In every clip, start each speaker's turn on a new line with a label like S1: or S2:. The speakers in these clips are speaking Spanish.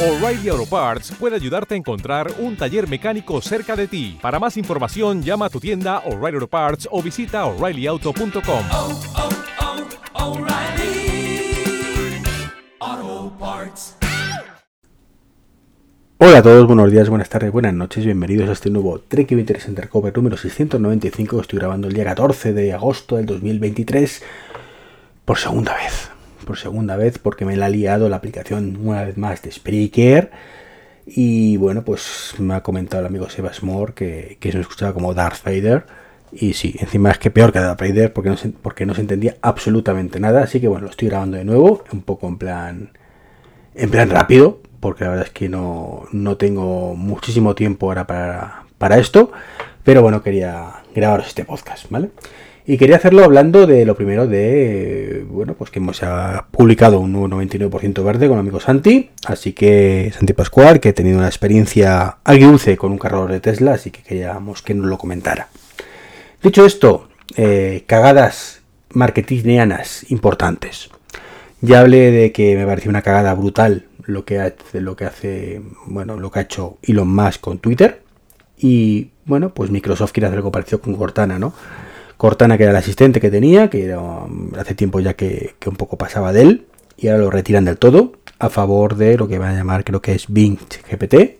S1: O'Reilly Auto Parts puede ayudarte a encontrar un taller mecánico cerca de ti. Para más información, llama a tu tienda O'Reilly Auto Parts o visita oreillyauto.com.
S2: oh, oh, Parts.
S3: Hola a todos, buenos días, buenas tardes, buenas noches, bienvenidos a este nuevo Trek Vintage Undercover número 695 que estoy grabando el día 14 de agosto del 2023 por segunda vez. Por segunda vez porque me la ha liado la aplicación una vez más de Spreaker. Y bueno, pues me ha comentado el amigo Sebas Moore que, que se me escuchaba como Darth Vader. Y sí, encima es que peor que Darth Vader porque no, se, porque no se entendía absolutamente nada, así que bueno, lo estoy grabando de nuevo, un poco en plan en plan rápido, porque la verdad es que no, no tengo muchísimo tiempo ahora para, para esto, pero bueno, quería grabaros este podcast, ¿vale? Y quería hacerlo hablando de lo primero de, bueno, pues que hemos publicado un nuevo 99% verde con amigo Santi, así que Santi Pascual, que ha tenido una experiencia agridulce con un cargador de Tesla, así que queríamos que nos lo comentara. Dicho esto, eh, cagadas marketingianas importantes. Ya hablé de que me pareció una cagada brutal lo que hace, lo que hace, bueno, lo que ha hecho Elon Musk con Twitter. Y bueno, pues Microsoft quiere hacer algo parecido con Cortana, ¿no? Cortana, que era el asistente que tenía, que era, hace tiempo ya que, un poco pasaba de él, y ahora lo retiran del todo, a favor de lo que van a llamar, creo que es Bing GPT,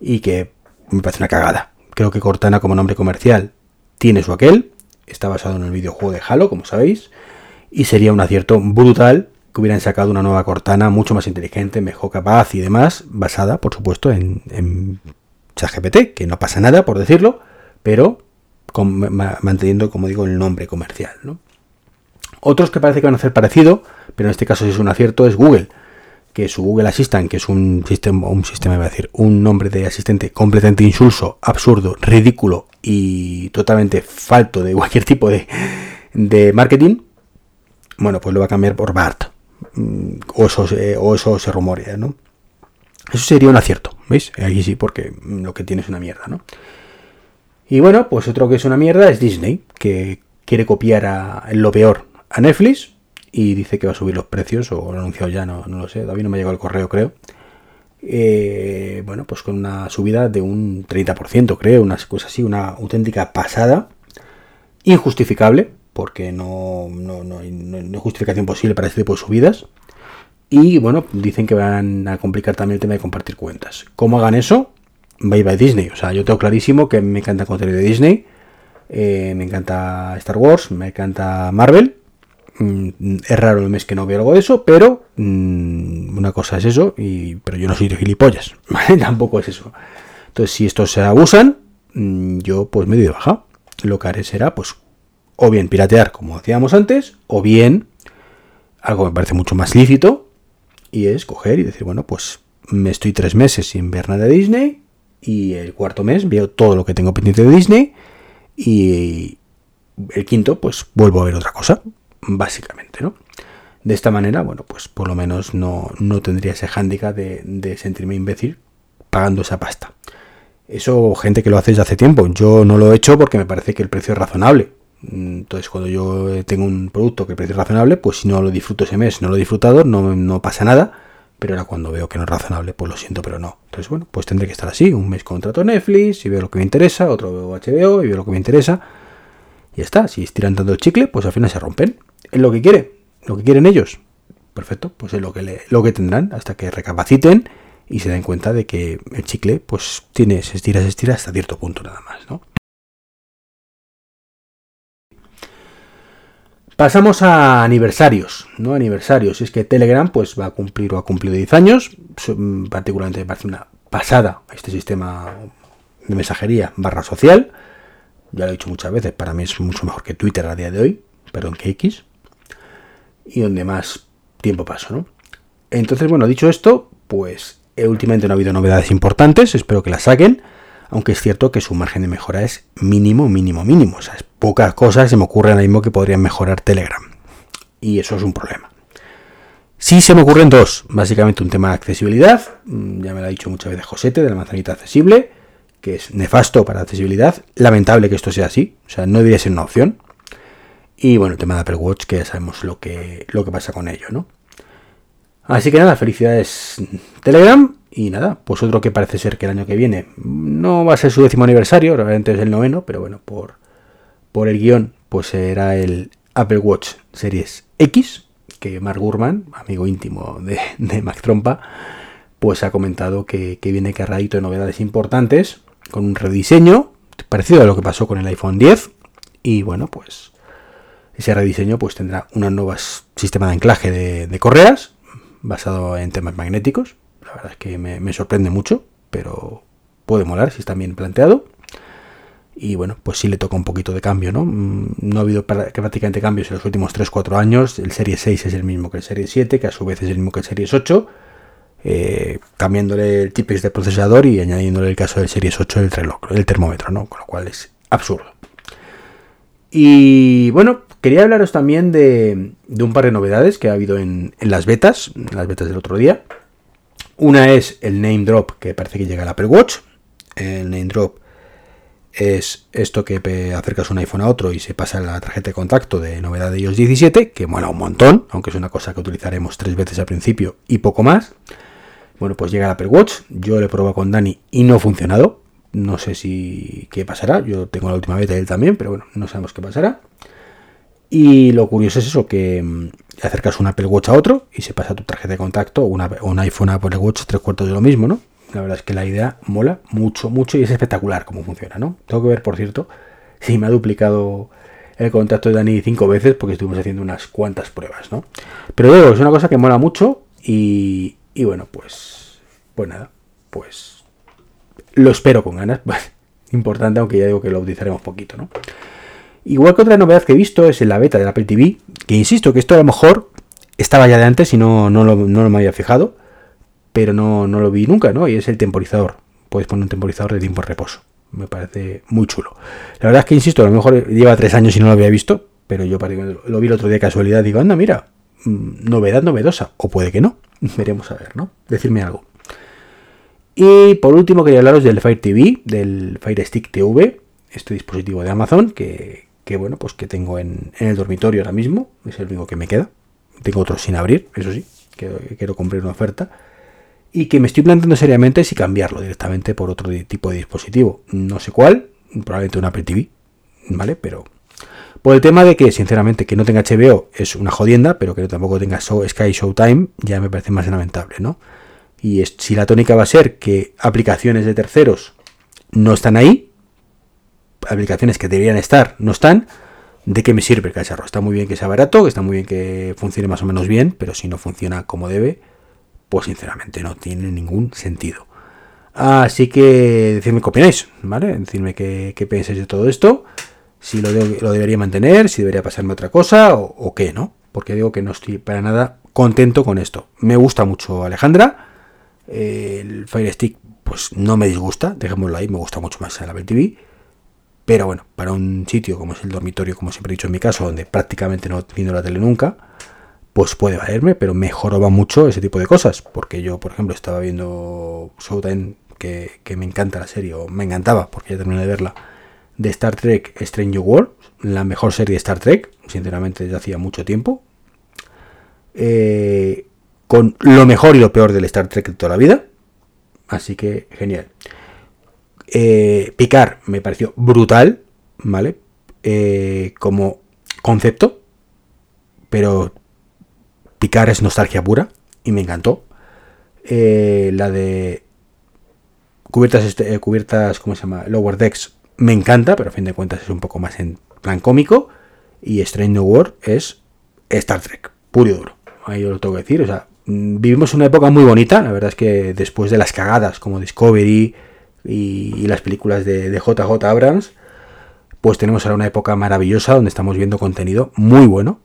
S3: y que me parece una cagada. Creo que Cortana como nombre comercial tiene su aquel, está basado en el videojuego de Halo, como sabéis, y sería un acierto brutal que hubieran sacado una nueva Cortana mucho más inteligente, mejor capaz y demás, basada, por supuesto, en, en ChatGPT, que no pasa nada por decirlo, pero manteniendo, como digo, el nombre comercial. ¿no? Otros que parece que van a hacer parecido, pero en este caso sí es un acierto, es Google, que su Google Assistant, que es un sistema, un sistema, iba a decir, un nombre de asistente completamente insulso, absurdo, ridículo y totalmente falto de cualquier tipo de, marketing, bueno, pues lo va a cambiar por BART. O eso, o eso se rumorea, ¿no? Eso sería un acierto, ¿veis? Aquí sí, porque lo que tiene es una mierda, ¿no? Y bueno, pues otro que es una mierda es Disney, que quiere copiar a, en lo peor a Netflix y dice que va a subir los precios, o lo ha anunciado ya, no, no lo sé, todavía no me ha llegado el correo, creo. Eh, bueno, pues con una subida de un 30%, creo, una cosa así, una auténtica pasada, injustificable, porque no, no, no, hay, no, hay justificación posible para este tipo de subidas. Y bueno, dicen que van a complicar también el tema de compartir cuentas. ¿Cómo hagan eso? Bye bye Disney. O sea, yo tengo clarísimo que me encanta el contenido de Disney. Eh, me encanta Star Wars, me encanta Marvel. Mm, es raro el mes que no veo algo de eso, pero mm, una cosa es eso, y, pero yo no soy de gilipollas. Tampoco es eso. Entonces, si estos se abusan, mm, yo pues me doy de baja. Lo que haré será, pues, o bien piratear, como hacíamos antes, o bien algo que me parece mucho más lícito, y es coger y decir, bueno, pues me estoy tres meses sin ver nada de Disney, y el cuarto mes veo todo lo que tengo pendiente de Disney, y el quinto, pues vuelvo a ver otra cosa, básicamente, ¿no? De esta manera, bueno, pues por lo menos no, no tendría ese hándicap de, sentirme imbécil pagando esa pasta. Eso, gente que lo hace desde hace tiempo. Yo no lo he hecho porque me parece que el precio es razonable. Entonces, cuando yo tengo un producto que el precio es razonable, pues si no lo disfruto ese mes, no lo he disfrutado, no, no pasa nada. Pero ahora cuando veo que no es razonable, pues lo siento, pero no. Entonces, bueno, pues tendré que estar así. Un mes contrato Netflix y veo lo que me interesa, otro veo HBO y veo lo que me interesa. Y ya está. Si estiran tanto el chicle, pues al final se rompen. Es lo que quiere, lo que quieren ellos. Perfecto, pues es lo que, lo que tendrán hasta que recapaciten y se den cuenta de que el chicle, pues tiene, se estira, se estira hasta cierto punto nada más, ¿no? Pasamos a aniversarios, ¿no? Aniversarios. Es que Telegram pues va a cumplir o ha cumplido 10 años. Particularmente me parece una pasada este sistema de mensajería barra social. Ya lo he dicho muchas veces, para mí es mucho mejor que Twitter a día de hoy. Perdón, que X. Y donde más tiempo paso, ¿no? Entonces, bueno, dicho esto, pues últimamente no ha habido novedades importantes. Espero que las saquen aunque es cierto que su margen de mejora es mínimo, mínimo, mínimo. O sea, es pocas cosas se me ocurre ahora mismo que podrían mejorar Telegram. Y eso es un problema. Sí se me ocurren dos. Básicamente un tema de accesibilidad. Ya me lo ha dicho muchas veces Josete, de la manzanita accesible, que es nefasto para accesibilidad. Lamentable que esto sea así. O sea, no debería ser una opción. Y bueno, el tema de Apple Watch, que ya sabemos lo que, lo que pasa con ello, ¿no? Así que nada, felicidades Telegram. Y nada, pues otro que parece ser que el año que viene no va a ser su décimo aniversario, realmente es el noveno, pero bueno, por, el guion, pues será el Apple Watch Series X, que Mark Gurman, amigo íntimo de, de Mac Trompa, pues ha comentado que, viene cargadito de novedades importantes, con un rediseño, parecido a lo que pasó con el iPhone 10, y bueno, pues ese rediseño pues tendrá un nuevo sistema de anclaje de correas, basado en temas magnéticos, la verdad es que me, sorprende mucho, pero puede molar si está bien planteado. Y bueno, pues sí le toca un poquito de cambio, ¿no? Mm, No ha habido prácticamente cambios en los últimos 3-4 años. El Series 6 es el mismo que el Series 7, que a su vez es el mismo que el Series 8. eh, cambiándole el tipex de procesador y añadiéndole el caso del Series 8 el, reloj, el termómetro, ¿no? Con lo cual es absurdo. Y bueno, quería hablaros también de, de un par de novedades que ha habido en, las betas, en las betas del otro día. Una es el name drop que parece que llega al Apple Watch. El name drop es esto que acercas un iPhone a otro y se pasa la tarjeta de contacto de novedad de iOS 17, que mola un montón, aunque es una cosa que utilizaremos tres veces al principio y poco más. Bueno, pues llega el Apple Watch. Yo lo he probado con Dani y no ha funcionado. No sé si qué pasará. Yo tengo la última beta y él también, pero bueno, no sabemos qué pasará. Y lo curioso es eso, que mm, acercas un Apple Watch a otro y se pasa tu tarjeta de contacto, una, un iPhone Apple Watch, tres cuartos de lo mismo, ¿no? La verdad es que la idea mola mucho, mucho y es espectacular cómo funciona, ¿no? Tengo que ver, por cierto, si me ha duplicado el contacto de Dani cinco veces porque estuvimos haciendo unas cuantas pruebas, ¿no? Pero luego es una cosa que mola mucho y, y bueno, pues, pues nada, pues lo espero con ganas, importante, aunque ya digo que lo utilizaremos poquito, ¿no? Igual que otra novedad que he visto es en la beta del Apple TV, que insisto que esto a lo mejor estaba ya de antes y no, no, lo, no me había fijado, pero no, no lo vi nunca, ¿no? Y es el temporizador. Puedes poner un temporizador de tiempo de reposo. Me parece muy chulo. La verdad es que, insisto, a lo mejor lleva tres años y no lo había visto, pero yo lo vi el otro día de casualidad. Digo, anda, mira, mm, novedad novedosa. O puede que no. Veremos a ver, ¿no? Decirme algo. Y por último quería hablaros del Fire TV, del Fire Stick TV, este dispositivo de Amazon que, que, bueno, pues que tengo en, el dormitorio ahora mismo, es el único que me queda. Tengo otros sin abrir, eso sí, quiero comprar una oferta. Y que me estoy planteando seriamente si cambiarlo directamente por otro tipo de dispositivo. No sé cuál, probablemente un Apple TV, ¿vale? Pero por el tema de que, sinceramente, que no tenga HBO es una jodienda, pero que tampoco tenga Sky Showtime ya me parece más lamentable, ¿no? Y es- si la tónica va a ser que aplicaciones de terceros no están ahí, aplicaciones que deberían estar no están, ¿de qué me sirve el cacharro? Está muy bien que sea barato, que está muy bien que funcione más o menos bien, pero si no funciona como debe, pues sinceramente no tiene ningún sentido. Así que decidme qué opináis, ¿vale? Decidme qué, qué pensáis de todo esto, si lo, lo debería mantener, si debería pasarme otra cosa o, o qué, ¿no? Porque digo que no estoy para nada contento con esto. Me gusta mucho Alejandra, eh, el Fire Stick pues no me disgusta, dejémoslo ahí, me gusta mucho más el Apple TV. Pero bueno, para un sitio como es el dormitorio, como siempre he dicho en mi caso, donde prácticamente no viendo la tele nunca, pues puede valerme, pero mejor va mucho ese tipo de cosas. Porque yo, por ejemplo, estaba viendo Showtime, que, que me encanta la serie, o me encantaba, porque ya terminé de verla, de Star Trek Strange World, la mejor serie de Star Trek, sinceramente desde hacía mucho tiempo. Eh, con lo mejor y lo peor del Star Trek de toda la vida. Así que genial. Eh, Picar me pareció brutal, ¿vale? Eh, como concepto, pero Picar es nostalgia pura y me encantó. Eh, la de cubiertas, este- cubiertas, ¿cómo se llama? Lower Decks me encanta, pero a fin de cuentas es un poco más en plan cómico. Y Strange New World es Star Trek, puro y duro. Ahí yo lo tengo que decir. O sea, mm, vivimos una época muy bonita. La verdad es que después de las cagadas como Discovery y, las películas de, JJ Abrams, pues tenemos ahora una época maravillosa donde estamos viendo contenido muy bueno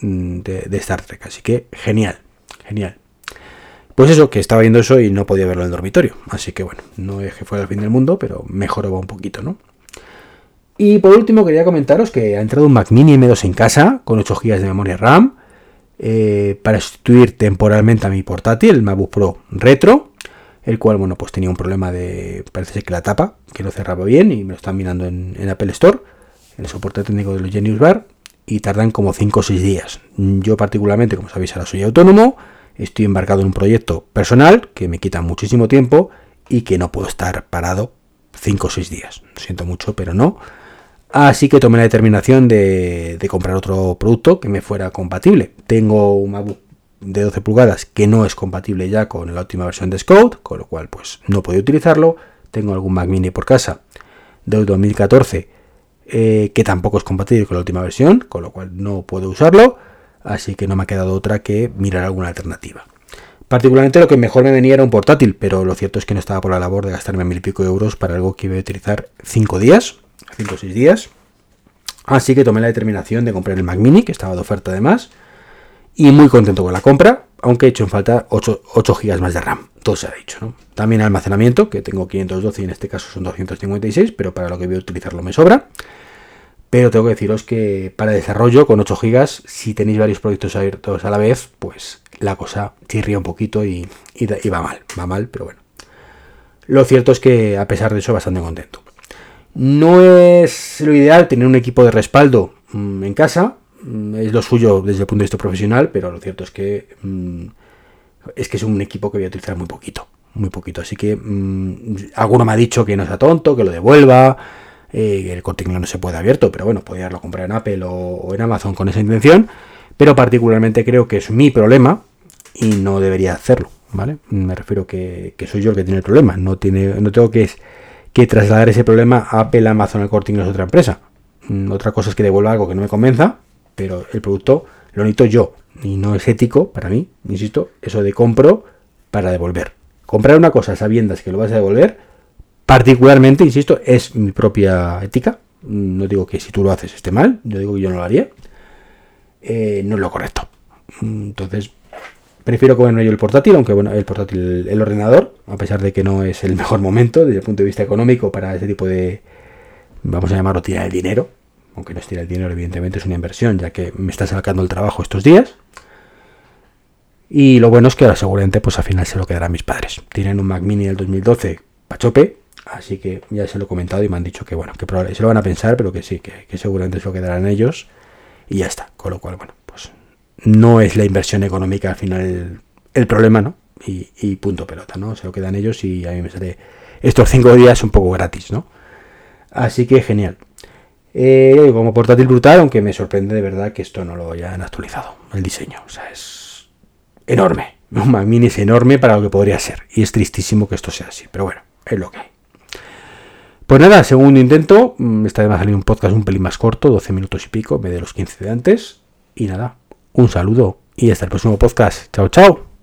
S3: mm, de, de Star Trek. Así que genial, genial. Pues eso, que estaba viendo eso y no podía verlo en el dormitorio. Así que bueno, no es que fuera el fin del mundo, pero mejoraba un poquito, ¿no? Y por último quería comentaros que ha entrado un Mac Mini M2 en casa con 8 GB de memoria RAM eh, para sustituir temporalmente a mi portátil, el MacBook Pro Retro, el cual, bueno, pues tenía un problema de, parece que la tapa, que no cerraba bien y me lo están mirando en, Apple Store, el soporte técnico de los Genius Bar, y tardan como 5 o 6 días. Yo particularmente, como sabéis, ahora soy autónomo estoy embarcado en un proyecto personal que me quita muchísimo tiempo y que no puedo estar parado 5 o 6 días. Siento mucho, pero no. Así que tomé la determinación de, de, comprar otro producto que me fuera compatible. Tengo un MacBook de 12 pulgadas que no es compatible ya con la última versión de Scout, con lo cual pues no puedo utilizarlo. Tengo algún Mac mini por casa de 2014 eh, que tampoco es compatible con la última versión, con lo cual no puedo usarlo. Así que no me ha quedado otra que mirar alguna alternativa. Particularmente lo que mejor me venía era un portátil, pero lo cierto es que no estaba por la labor de gastarme mil y pico euros para algo que iba a utilizar 5 días, 5 o 6 días. Así que tomé la determinación de comprar el Mac Mini, que estaba de oferta además, y muy contento con la compra, aunque he hecho en falta 8, 8 GB más de RAM, todo se ha dicho. También almacenamiento, que tengo 512 y en este caso son 256, pero para lo que voy a utilizarlo me sobra. Pero tengo que deciros que para desarrollo con 8 GB, si tenéis varios proyectos abiertos a la vez, pues la cosa chirría un poquito y, y, va mal, va mal, pero bueno. Lo cierto es que a pesar de eso bastante contento. No es lo ideal tener un equipo de respaldo mmm, en casa, mm, es lo suyo desde el punto de vista profesional, pero lo cierto es que mmm, es que es un equipo que voy a utilizar muy poquito, muy poquito. Así que mmm, alguno me ha dicho que no sea tonto, que lo devuelva, eh, el corte no se puede abierto, pero bueno, podría haberlo comprar en Apple o, en Amazon con esa intención. Pero particularmente creo que es mi problema y no debería hacerlo, ¿vale? Me refiero que, que soy yo el que tiene el problema, no, tiene, no tengo que, que trasladar ese problema a Apple, Amazon, el corte inglés otra empresa. Mm, otra cosa es que devuelva algo que no me convenza, pero el producto lo necesito yo y no es ético para mí, insisto, eso de compro para devolver. Comprar una cosa sabiendas que lo vas a devolver Particularmente, insisto, es mi propia ética. No digo que si tú lo haces esté mal, yo digo que yo no lo haría. Eh, no es lo correcto. Entonces, prefiero comerme yo el portátil, aunque bueno, el portátil, el ordenador, a pesar de que no es el mejor momento desde el punto de vista económico para ese tipo de, vamos a llamarlo, tirar el dinero. Aunque no es tirar el dinero, evidentemente es una inversión, ya que me está sacando el trabajo estos días. Y lo bueno es que ahora seguramente, pues al final se lo quedarán mis padres. Tienen un Mac Mini del 2012 pachope, Así que ya se lo he comentado y me han dicho que bueno, que probablemente se lo van a pensar, pero que sí, que, seguramente se lo quedarán ellos y ya está. Con lo cual, bueno, pues no es la inversión económica al final el, el problema, ¿no? Y, y, punto pelota, ¿no? Se lo quedan ellos y a mí me sale estos cinco días un poco gratis, ¿no? Así que genial. Eh, como portátil brutal, aunque me sorprende de verdad que esto no lo hayan actualizado, el diseño. O sea, es enorme. Un Mac Mini es enorme para lo que podría ser. Y es tristísimo que esto sea así. Pero bueno, es lo que hay. Pues nada, segundo intento. Esta vez va a salir un podcast un pelín más corto, 12 minutos y pico, en vez de los 15 de antes. Y nada, un saludo y hasta el próximo podcast. Chao, chao.